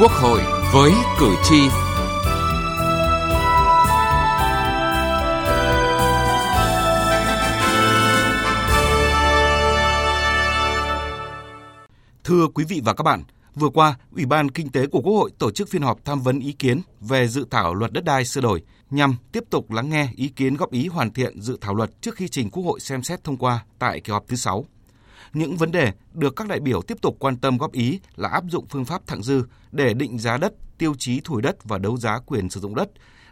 Quốc hội với cử tri. Thưa quý vị và các bạn, vừa qua, Ủy ban Kinh tế của Quốc hội tổ chức phiên họp tham vấn ý kiến về dự thảo luật đất đai sửa đổi nhằm tiếp tục lắng nghe ý kiến góp ý hoàn thiện dự thảo luật trước khi trình Quốc hội xem xét thông qua tại kỳ họp thứ 6. Những vấn đề được các đại biểu tiếp tục quan tâm góp ý là áp dụng phương pháp thặng dư để định giá đất, tiêu chí thổi đất và đấu giá quyền sử dụng đất,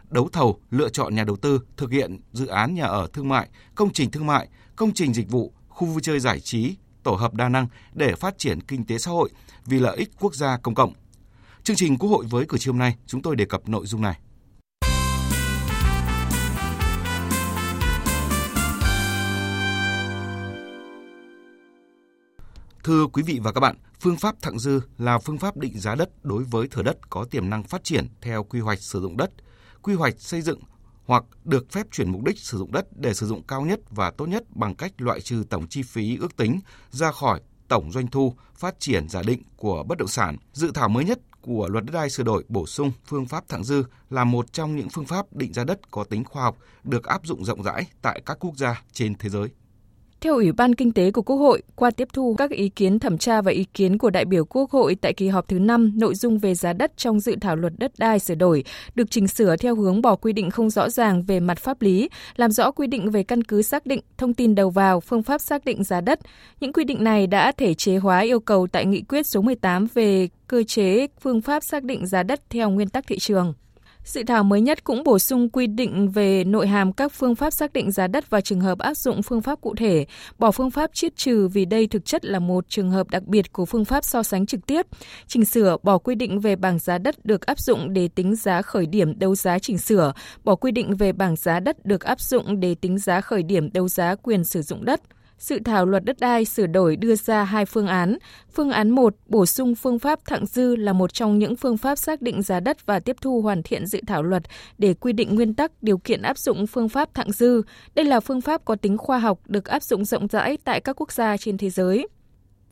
đấu thầu, lựa chọn nhà đầu tư, thực hiện dự án nhà ở thương mại, công trình thương mại, công trình dịch vụ, khu vui chơi giải trí, tổ hợp đa năng để phát triển kinh tế xã hội vì lợi ích quốc gia công cộng. Chương trình Quốc hội với cử tri hôm nay, chúng tôi đề cập nội dung này. Thưa quý vị và các bạn, phương pháp thặng dư là phương pháp định giá đất đối với thửa đất có tiềm năng phát triển theo quy hoạch sử dụng đất, quy hoạch xây dựng hoặc được phép chuyển mục đích sử dụng đất để sử dụng cao nhất và tốt nhất bằng cách loại trừ tổng chi phí ước tính ra khỏi tổng doanh thu phát triển giả định của bất động sản. Dự thảo mới nhất của luật đất đai sửa đổi bổ sung phương pháp thặng dư là một trong những phương pháp định giá đất có tính khoa học được áp dụng rộng rãi tại các quốc gia trên thế giới. Theo Ủy ban Kinh tế của Quốc hội, qua tiếp thu các ý kiến thẩm tra và ý kiến của đại biểu Quốc hội tại kỳ họp thứ 5, nội dung về giá đất trong dự thảo luật đất đai sửa đổi được chỉnh sửa theo hướng bỏ quy định không rõ ràng về mặt pháp lý, làm rõ quy định về căn cứ xác định, thông tin đầu vào, phương pháp xác định giá đất. Những quy định này đã thể chế hóa yêu cầu tại nghị quyết số 18 về cơ chế phương pháp xác định giá đất theo nguyên tắc thị trường. Dự thảo mới nhất cũng bổ sung quy định về nội hàm các phương pháp xác định giá đất và trường hợp áp dụng phương pháp cụ thể, bỏ phương pháp chiết trừ vì đây thực chất là một trường hợp đặc biệt của phương pháp so sánh trực tiếp, chỉnh sửa bỏ quy định về bảng giá đất được áp dụng để tính giá khởi điểm đấu giá chỉnh sửa, bỏ quy định về bảng giá đất được áp dụng để tính giá khởi điểm đấu giá quyền sử dụng đất. Sự thảo luật đất đai sửa đổi đưa ra hai phương án. Phương án 1 bổ sung phương pháp thặng dư là một trong những phương pháp xác định giá đất và tiếp thu hoàn thiện dự thảo luật để quy định nguyên tắc điều kiện áp dụng phương pháp thặng dư. Đây là phương pháp có tính khoa học, được áp dụng rộng rãi tại các quốc gia trên thế giới.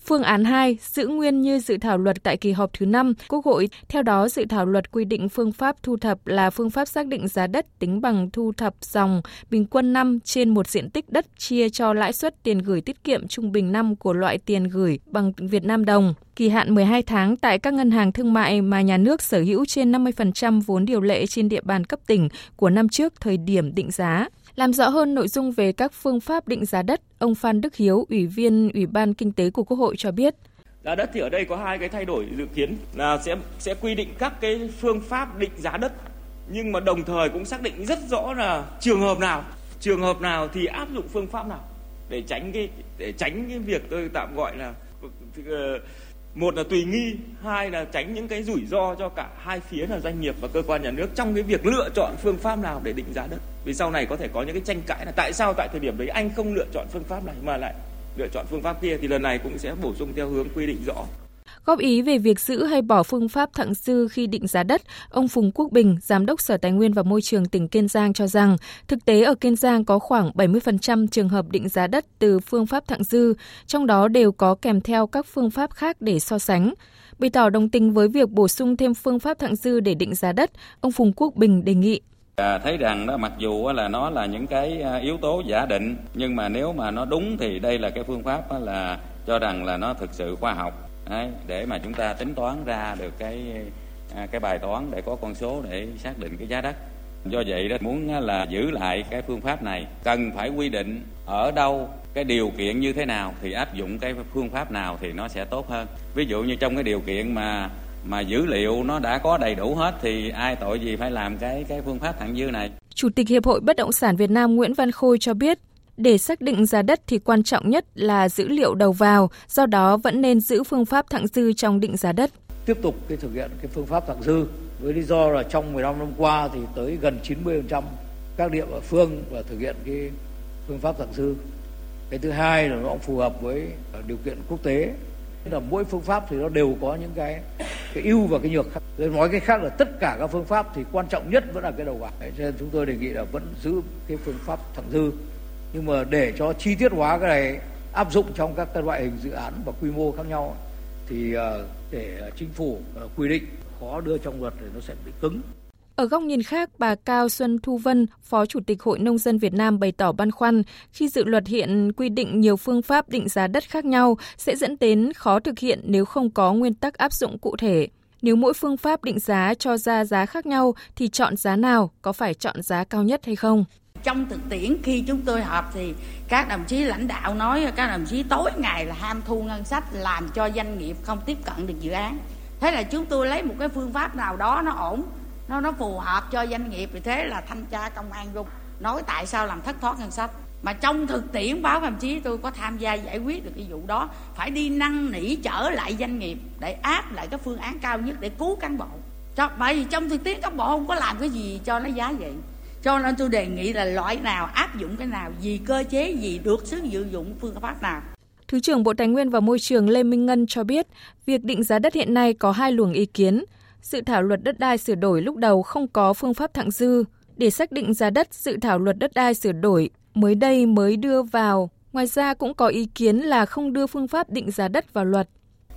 Phương án 2 giữ nguyên như dự thảo luật tại kỳ họp thứ 5 Quốc hội. Theo đó, dự thảo luật quy định phương pháp thu thập là phương pháp xác định giá đất tính bằng thu thập dòng bình quân năm trên một diện tích đất chia cho lãi suất tiền gửi tiết kiệm trung bình năm của loại tiền gửi bằng Việt Nam đồng. Kỳ hạn 12 tháng tại các ngân hàng thương mại mà nhà nước sở hữu trên 50% vốn điều lệ trên địa bàn cấp tỉnh của năm trước thời điểm định giá. Làm rõ hơn nội dung về các phương pháp định giá đất, ông Phan Đức Hiếu, Ủy viên Ủy ban Kinh tế của Quốc hội cho biết. Giá đất thì ở đây có hai cái thay đổi dự kiến là sẽ sẽ quy định các cái phương pháp định giá đất nhưng mà đồng thời cũng xác định rất rõ là trường hợp nào trường hợp nào thì áp dụng phương pháp nào để tránh cái để tránh cái việc tôi tạm gọi là ờ, một là tùy nghi hai là tránh những cái rủi ro cho cả hai phía là doanh nghiệp và cơ quan nhà nước trong cái việc lựa chọn phương pháp nào để định giá đất vì sau này có thể có những cái tranh cãi là tại sao tại thời điểm đấy anh không lựa chọn phương pháp này mà lại lựa chọn phương pháp kia thì lần này cũng sẽ bổ sung theo hướng quy định rõ Góp ý về việc giữ hay bỏ phương pháp thặng dư khi định giá đất, ông Phùng Quốc Bình, Giám đốc Sở Tài nguyên và Môi trường tỉnh Kiên Giang cho rằng, thực tế ở Kiên Giang có khoảng 70% trường hợp định giá đất từ phương pháp thặng dư, trong đó đều có kèm theo các phương pháp khác để so sánh. Bày tỏ đồng tình với việc bổ sung thêm phương pháp thặng dư để định giá đất, ông Phùng Quốc Bình đề nghị À, thấy rằng đó mặc dù là nó là những cái à, yếu tố giả định nhưng mà nếu mà nó đúng thì đây là cái phương pháp là cho rằng là nó thực sự khoa học. Đấy, để mà chúng ta tính toán ra được cái à, cái bài toán để có con số để xác định cái giá đất. Do vậy đó muốn là giữ lại cái phương pháp này cần phải quy định ở đâu cái điều kiện như thế nào thì áp dụng cái phương pháp nào thì nó sẽ tốt hơn. Ví dụ như trong cái điều kiện mà mà dữ liệu nó đã có đầy đủ hết thì ai tội gì phải làm cái cái phương pháp thặng dư này. Chủ tịch Hiệp hội Bất động sản Việt Nam Nguyễn Văn Khôi cho biết, để xác định giá đất thì quan trọng nhất là dữ liệu đầu vào, do đó vẫn nên giữ phương pháp thặng dư trong định giá đất. Tiếp tục cái thực hiện cái phương pháp thặng dư với lý do là trong 15 năm qua thì tới gần 90% các địa phương và thực hiện cái phương pháp thặng dư. Cái thứ hai là nó cũng phù hợp với điều kiện quốc tế là mỗi phương pháp thì nó đều có những cái cái ưu và cái nhược khác. Rồi nói cái khác là tất cả các phương pháp thì quan trọng nhất vẫn là cái đầu vào. Cho nên chúng tôi đề nghị là vẫn giữ cái phương pháp thẳng dư nhưng mà để cho chi tiết hóa cái này, áp dụng trong các cái loại hình dự án và quy mô khác nhau, thì ờ, để chính phủ ờ, quy định, khó đưa trong luật thì nó sẽ bị cứng ở góc nhìn khác, bà Cao Xuân Thu Vân, Phó Chủ tịch Hội Nông dân Việt Nam bày tỏ băn khoăn khi dự luật hiện quy định nhiều phương pháp định giá đất khác nhau sẽ dẫn đến khó thực hiện nếu không có nguyên tắc áp dụng cụ thể. Nếu mỗi phương pháp định giá cho ra giá khác nhau thì chọn giá nào, có phải chọn giá cao nhất hay không? Trong thực tiễn khi chúng tôi họp thì các đồng chí lãnh đạo nói các đồng chí tối ngày là ham thu ngân sách làm cho doanh nghiệp không tiếp cận được dự án. Thế là chúng tôi lấy một cái phương pháp nào đó nó ổn nó nó phù hợp cho doanh nghiệp vì thế là thanh tra công an vô nói tại sao làm thất thoát ngân sách? Mà trong thực tiễn báo đồng chí tôi có tham gia giải quyết được cái vụ đó. Phải đi năn nỉ trở lại doanh nghiệp để áp lại cái phương án cao nhất để cứu cán bộ. Cho bởi vì trong thực tiễn cán bộ không có làm cái gì cho nó giá vậy. Cho nên tôi đề nghị là loại nào áp dụng cái nào gì cơ chế gì được sử dụng phương pháp nào. Thứ trưởng Bộ Tài nguyên và Môi trường Lê Minh Ngân cho biết, việc định giá đất hiện nay có hai luồng ý kiến. Dự thảo luật đất đai sửa đổi lúc đầu không có phương pháp thặng dư. Để xác định giá đất, dự thảo luật đất đai sửa đổi mới đây mới đưa vào. Ngoài ra cũng có ý kiến là không đưa phương pháp định giá đất vào luật.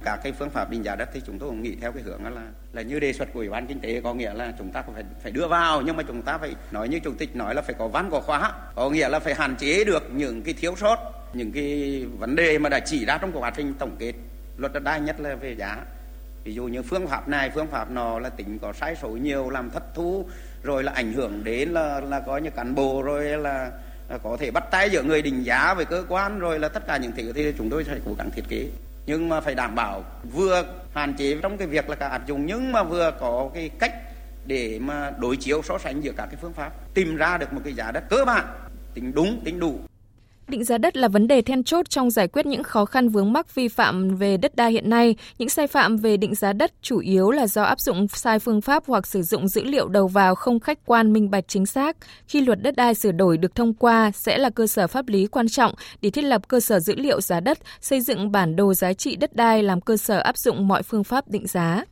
Các cái phương pháp định giá đất thì chúng tôi cũng nghĩ theo cái hướng là là như đề xuất của Ủy ban Kinh tế có nghĩa là chúng ta phải phải đưa vào nhưng mà chúng ta phải nói như chủ tịch nói là phải có văn có khóa có nghĩa là phải hạn chế được những cái thiếu sót những cái vấn đề mà đã chỉ ra trong quá trình tổng kết luật đất đai nhất là về giá ví dụ như phương pháp này phương pháp nọ là tính có sai số nhiều làm thất thu rồi là ảnh hưởng đến là là có như cán bộ rồi là, là có thể bắt tay giữa người định giá với cơ quan rồi là tất cả những thứ thì chúng tôi sẽ cố gắng thiết kế. Nhưng mà phải đảm bảo vừa hạn chế trong cái việc là cả áp dụng nhưng mà vừa có cái cách để mà đối chiếu so sánh giữa các cái phương pháp tìm ra được một cái giá đất cơ bản tính đúng tính đủ. Định giá đất là vấn đề then chốt trong giải quyết những khó khăn vướng mắc vi phạm về đất đai hiện nay. Những sai phạm về định giá đất chủ yếu là do áp dụng sai phương pháp hoặc sử dụng dữ liệu đầu vào không khách quan minh bạch chính xác. Khi luật đất đai sửa đổi được thông qua sẽ là cơ sở pháp lý quan trọng để thiết lập cơ sở dữ liệu giá đất, xây dựng bản đồ giá trị đất đai làm cơ sở áp dụng mọi phương pháp định giá.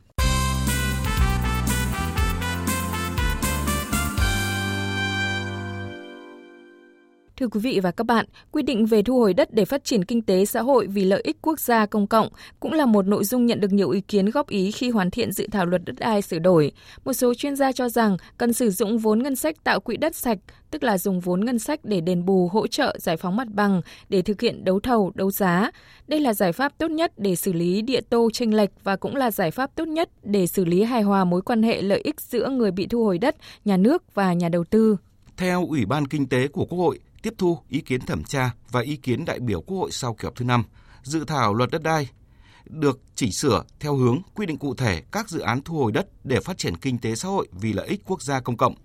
Thưa quý vị và các bạn, quy định về thu hồi đất để phát triển kinh tế xã hội vì lợi ích quốc gia công cộng cũng là một nội dung nhận được nhiều ý kiến góp ý khi hoàn thiện dự thảo luật đất đai sửa đổi. Một số chuyên gia cho rằng cần sử dụng vốn ngân sách tạo quỹ đất sạch, tức là dùng vốn ngân sách để đền bù hỗ trợ giải phóng mặt bằng để thực hiện đấu thầu, đấu giá. Đây là giải pháp tốt nhất để xử lý địa tô tranh lệch và cũng là giải pháp tốt nhất để xử lý hài hòa mối quan hệ lợi ích giữa người bị thu hồi đất, nhà nước và nhà đầu tư. Theo Ủy ban Kinh tế của Quốc hội, tiếp thu ý kiến thẩm tra và ý kiến đại biểu Quốc hội sau kỳ họp thứ 5, dự thảo luật đất đai được chỉnh sửa theo hướng quy định cụ thể các dự án thu hồi đất để phát triển kinh tế xã hội vì lợi ích quốc gia công cộng,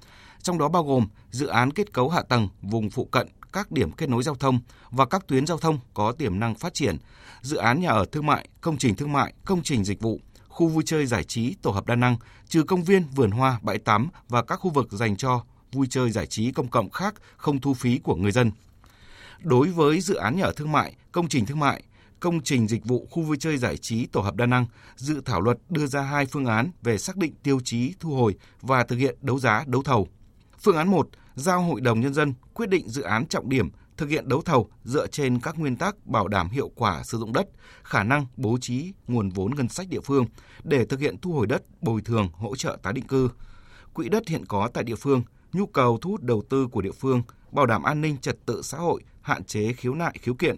trong đó bao gồm dự án kết cấu hạ tầng vùng phụ cận các điểm kết nối giao thông và các tuyến giao thông có tiềm năng phát triển, dự án nhà ở thương mại, công trình thương mại, công trình dịch vụ, khu vui chơi giải trí tổ hợp đa năng, trừ công viên, vườn hoa, bãi tắm và các khu vực dành cho vui chơi giải trí công cộng khác không thu phí của người dân. Đối với dự án nhà ở thương mại, công trình thương mại, công trình dịch vụ khu vui chơi giải trí tổ hợp đa năng, dự thảo luật đưa ra hai phương án về xác định tiêu chí thu hồi và thực hiện đấu giá đấu thầu. Phương án 1, giao Hội đồng Nhân dân quyết định dự án trọng điểm thực hiện đấu thầu dựa trên các nguyên tắc bảo đảm hiệu quả sử dụng đất, khả năng bố trí nguồn vốn ngân sách địa phương để thực hiện thu hồi đất, bồi thường, hỗ trợ tái định cư. Quỹ đất hiện có tại địa phương nhu cầu thu hút đầu tư của địa phương, bảo đảm an ninh trật tự xã hội, hạn chế khiếu nại khiếu kiện.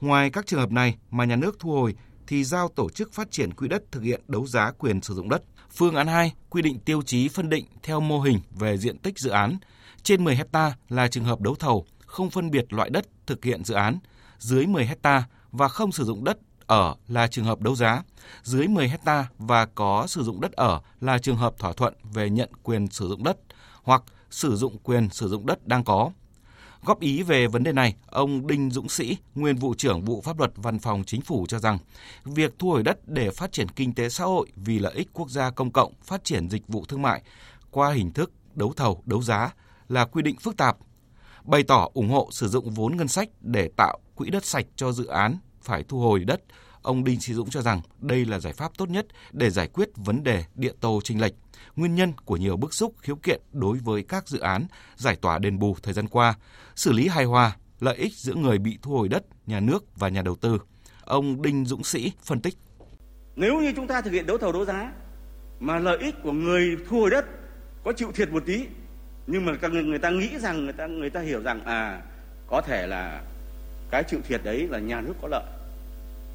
Ngoài các trường hợp này mà nhà nước thu hồi thì giao tổ chức phát triển quỹ đất thực hiện đấu giá quyền sử dụng đất. Phương án 2 quy định tiêu chí phân định theo mô hình về diện tích dự án. Trên 10 hecta là trường hợp đấu thầu, không phân biệt loại đất thực hiện dự án. Dưới 10 hecta và không sử dụng đất ở là trường hợp đấu giá, dưới 10 hecta và có sử dụng đất ở là trường hợp thỏa thuận về nhận quyền sử dụng đất hoặc sử dụng quyền sử dụng đất đang có. Góp ý về vấn đề này, ông Đinh Dũng Sĩ, nguyên vụ trưởng vụ pháp luật văn phòng chính phủ cho rằng, việc thu hồi đất để phát triển kinh tế xã hội vì lợi ích quốc gia công cộng, phát triển dịch vụ thương mại qua hình thức đấu thầu, đấu giá là quy định phức tạp. Bày tỏ ủng hộ sử dụng vốn ngân sách để tạo quỹ đất sạch cho dự án phải thu hồi đất, ông Đinh Sĩ Dũng cho rằng đây là giải pháp tốt nhất để giải quyết vấn đề địa tô chênh lệch nguyên nhân của nhiều bức xúc khiếu kiện đối với các dự án giải tỏa đền bù thời gian qua, xử lý hài hòa lợi ích giữa người bị thu hồi đất, nhà nước và nhà đầu tư. Ông Đinh Dũng Sĩ phân tích. Nếu như chúng ta thực hiện đấu thầu đấu giá mà lợi ích của người thu hồi đất có chịu thiệt một tí nhưng mà các người ta nghĩ rằng người ta người ta hiểu rằng à có thể là cái chịu thiệt đấy là nhà nước có lợi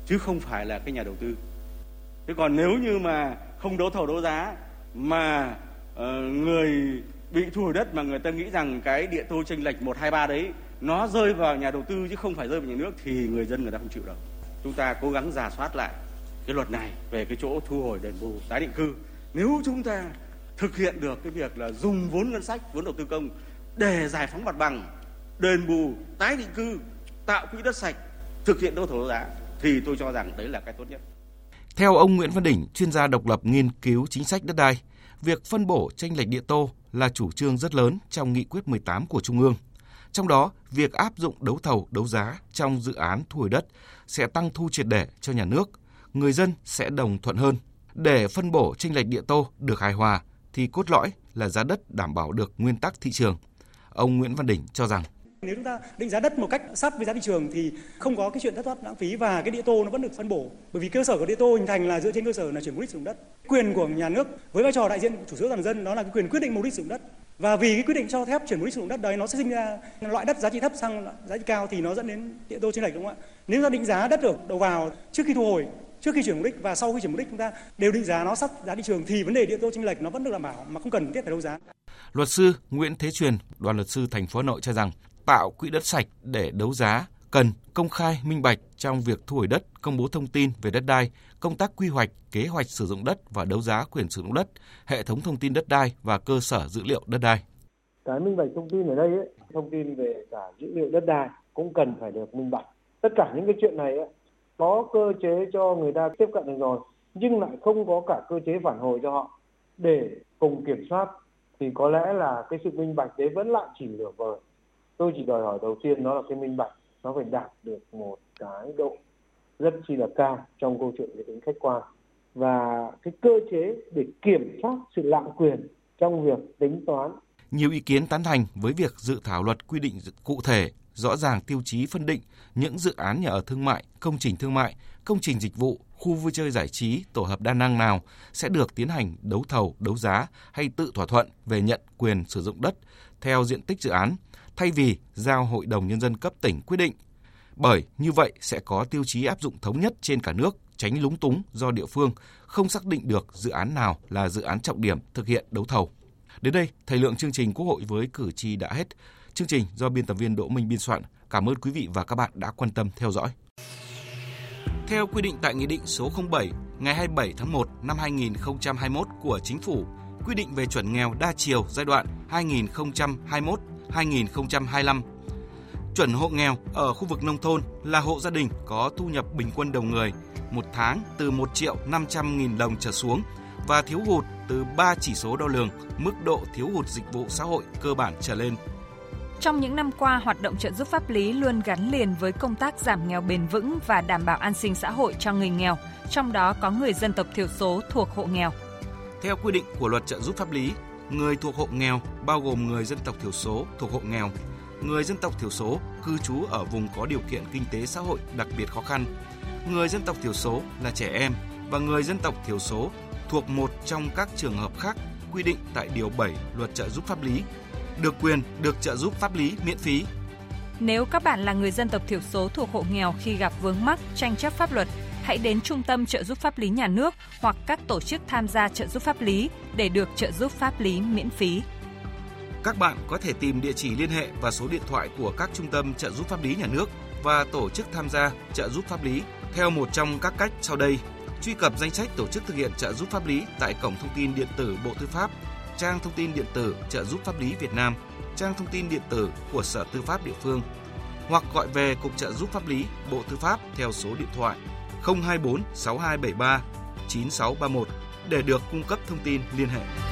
chứ không phải là cái nhà đầu tư. Thế còn nếu như mà không đấu thầu đấu giá mà uh, người bị thu hồi đất mà người ta nghĩ rằng cái địa tô tranh lệch một hai ba đấy nó rơi vào nhà đầu tư chứ không phải rơi vào nhà nước thì người dân người ta không chịu đâu chúng ta cố gắng giả soát lại cái luật này về cái chỗ thu hồi đền bù tái định cư. Nếu chúng ta thực hiện được cái việc là dùng vốn ngân sách vốn đầu tư công để giải phóng mặt bằng đền bù tái định cư tạo quỹ đất sạch thực hiện đấu thầu đấu giá thì tôi cho rằng đấy là cái tốt nhất theo ông Nguyễn Văn Đỉnh, chuyên gia độc lập nghiên cứu chính sách đất đai, việc phân bổ tranh lệch địa tô là chủ trương rất lớn trong nghị quyết 18 của Trung ương. Trong đó, việc áp dụng đấu thầu, đấu giá trong dự án thu hồi đất sẽ tăng thu triệt để cho nhà nước, người dân sẽ đồng thuận hơn. Để phân bổ tranh lệch địa tô được hài hòa thì cốt lõi là giá đất đảm bảo được nguyên tắc thị trường. Ông Nguyễn Văn Đỉnh cho rằng nếu chúng ta định giá đất một cách sát với giá thị trường thì không có cái chuyện thất thoát lãng phí và cái địa tô nó vẫn được phân bổ. Bởi vì cơ sở của địa tô hình thành là dựa trên cơ sở là chuyển mục đích sử dụng đất. Quyền của nhà nước với vai trò đại diện chủ sở hữu toàn dân đó là cái quyền quyết định mục đích sử dụng đất. Và vì cái quyết định cho phép chuyển mục đích sử dụng đất đấy nó sẽ sinh ra loại đất giá trị thấp sang giá trị cao thì nó dẫn đến địa tô chênh lệch đúng không ạ? Nếu ta định giá đất được đầu vào trước khi thu hồi trước khi chuyển mục đích và sau khi chuyển mục đích chúng ta đều định giá nó sát giá thị trường thì vấn đề địa tô chênh lệch nó vẫn được đảm bảo mà không cần thiết phải đấu giá. Luật sư Nguyễn Thế Truyền, đoàn luật sư thành phố Hà Nội cho rằng tạo quỹ đất sạch để đấu giá cần công khai minh bạch trong việc thu hồi đất, công bố thông tin về đất đai, công tác quy hoạch, kế hoạch sử dụng đất và đấu giá quyền sử dụng đất, hệ thống thông tin đất đai và cơ sở dữ liệu đất đai. Cái minh bạch thông tin ở đây ấy, thông tin về cả dữ liệu đất đai cũng cần phải được minh bạch. Tất cả những cái chuyện này ấy, có cơ chế cho người ta tiếp cận được rồi, nhưng lại không có cả cơ chế phản hồi cho họ để cùng kiểm soát thì có lẽ là cái sự minh bạch đấy vẫn lại chỉ lửa vời tôi chỉ đòi hỏi đầu tiên nó là cái minh bạch nó phải đạt được một cái độ rất chi là cao trong câu chuyện về tính khách quan và cái cơ chế để kiểm soát sự lạm quyền trong việc tính toán. Nhiều ý kiến tán thành với việc dự thảo luật quy định cụ thể, rõ ràng tiêu chí phân định những dự án nhà ở thương mại, công trình thương mại, công trình dịch vụ, khu vui chơi giải trí, tổ hợp đa năng nào sẽ được tiến hành đấu thầu, đấu giá hay tự thỏa thuận về nhận quyền sử dụng đất theo diện tích dự án thay vì giao Hội đồng Nhân dân cấp tỉnh quyết định. Bởi như vậy sẽ có tiêu chí áp dụng thống nhất trên cả nước, tránh lúng túng do địa phương không xác định được dự án nào là dự án trọng điểm thực hiện đấu thầu. Đến đây, thời lượng chương trình Quốc hội với cử tri đã hết. Chương trình do biên tập viên Đỗ Minh biên soạn. Cảm ơn quý vị và các bạn đã quan tâm theo dõi. Theo quy định tại Nghị định số 07 ngày 27 tháng 1 năm 2021 của Chính phủ, quy định về chuẩn nghèo đa chiều giai đoạn 2021 2025. Chuẩn hộ nghèo ở khu vực nông thôn là hộ gia đình có thu nhập bình quân đầu người một tháng từ 1 triệu 500 nghìn đồng trở xuống và thiếu hụt từ 3 chỉ số đo lường mức độ thiếu hụt dịch vụ xã hội cơ bản trở lên. Trong những năm qua, hoạt động trợ giúp pháp lý luôn gắn liền với công tác giảm nghèo bền vững và đảm bảo an sinh xã hội cho người nghèo, trong đó có người dân tộc thiểu số thuộc hộ nghèo. Theo quy định của luật trợ giúp pháp lý, người thuộc hộ nghèo bao gồm người dân tộc thiểu số thuộc hộ nghèo, người dân tộc thiểu số cư trú ở vùng có điều kiện kinh tế xã hội đặc biệt khó khăn, người dân tộc thiểu số là trẻ em và người dân tộc thiểu số thuộc một trong các trường hợp khác quy định tại điều 7 Luật trợ giúp pháp lý, được quyền được trợ giúp pháp lý miễn phí. Nếu các bạn là người dân tộc thiểu số thuộc hộ nghèo khi gặp vướng mắc tranh chấp pháp luật hãy đến Trung tâm trợ giúp pháp lý nhà nước hoặc các tổ chức tham gia trợ giúp pháp lý để được trợ giúp pháp lý miễn phí. Các bạn có thể tìm địa chỉ liên hệ và số điện thoại của các trung tâm trợ giúp pháp lý nhà nước và tổ chức tham gia trợ giúp pháp lý theo một trong các cách sau đây. Truy cập danh sách tổ chức thực hiện trợ giúp pháp lý tại cổng thông tin điện tử Bộ Tư pháp, trang thông tin điện tử trợ giúp pháp lý Việt Nam, trang thông tin điện tử của Sở Tư pháp địa phương hoặc gọi về Cục trợ giúp pháp lý Bộ Tư pháp theo số điện thoại 024 6273 9631 để được cung cấp thông tin liên hệ.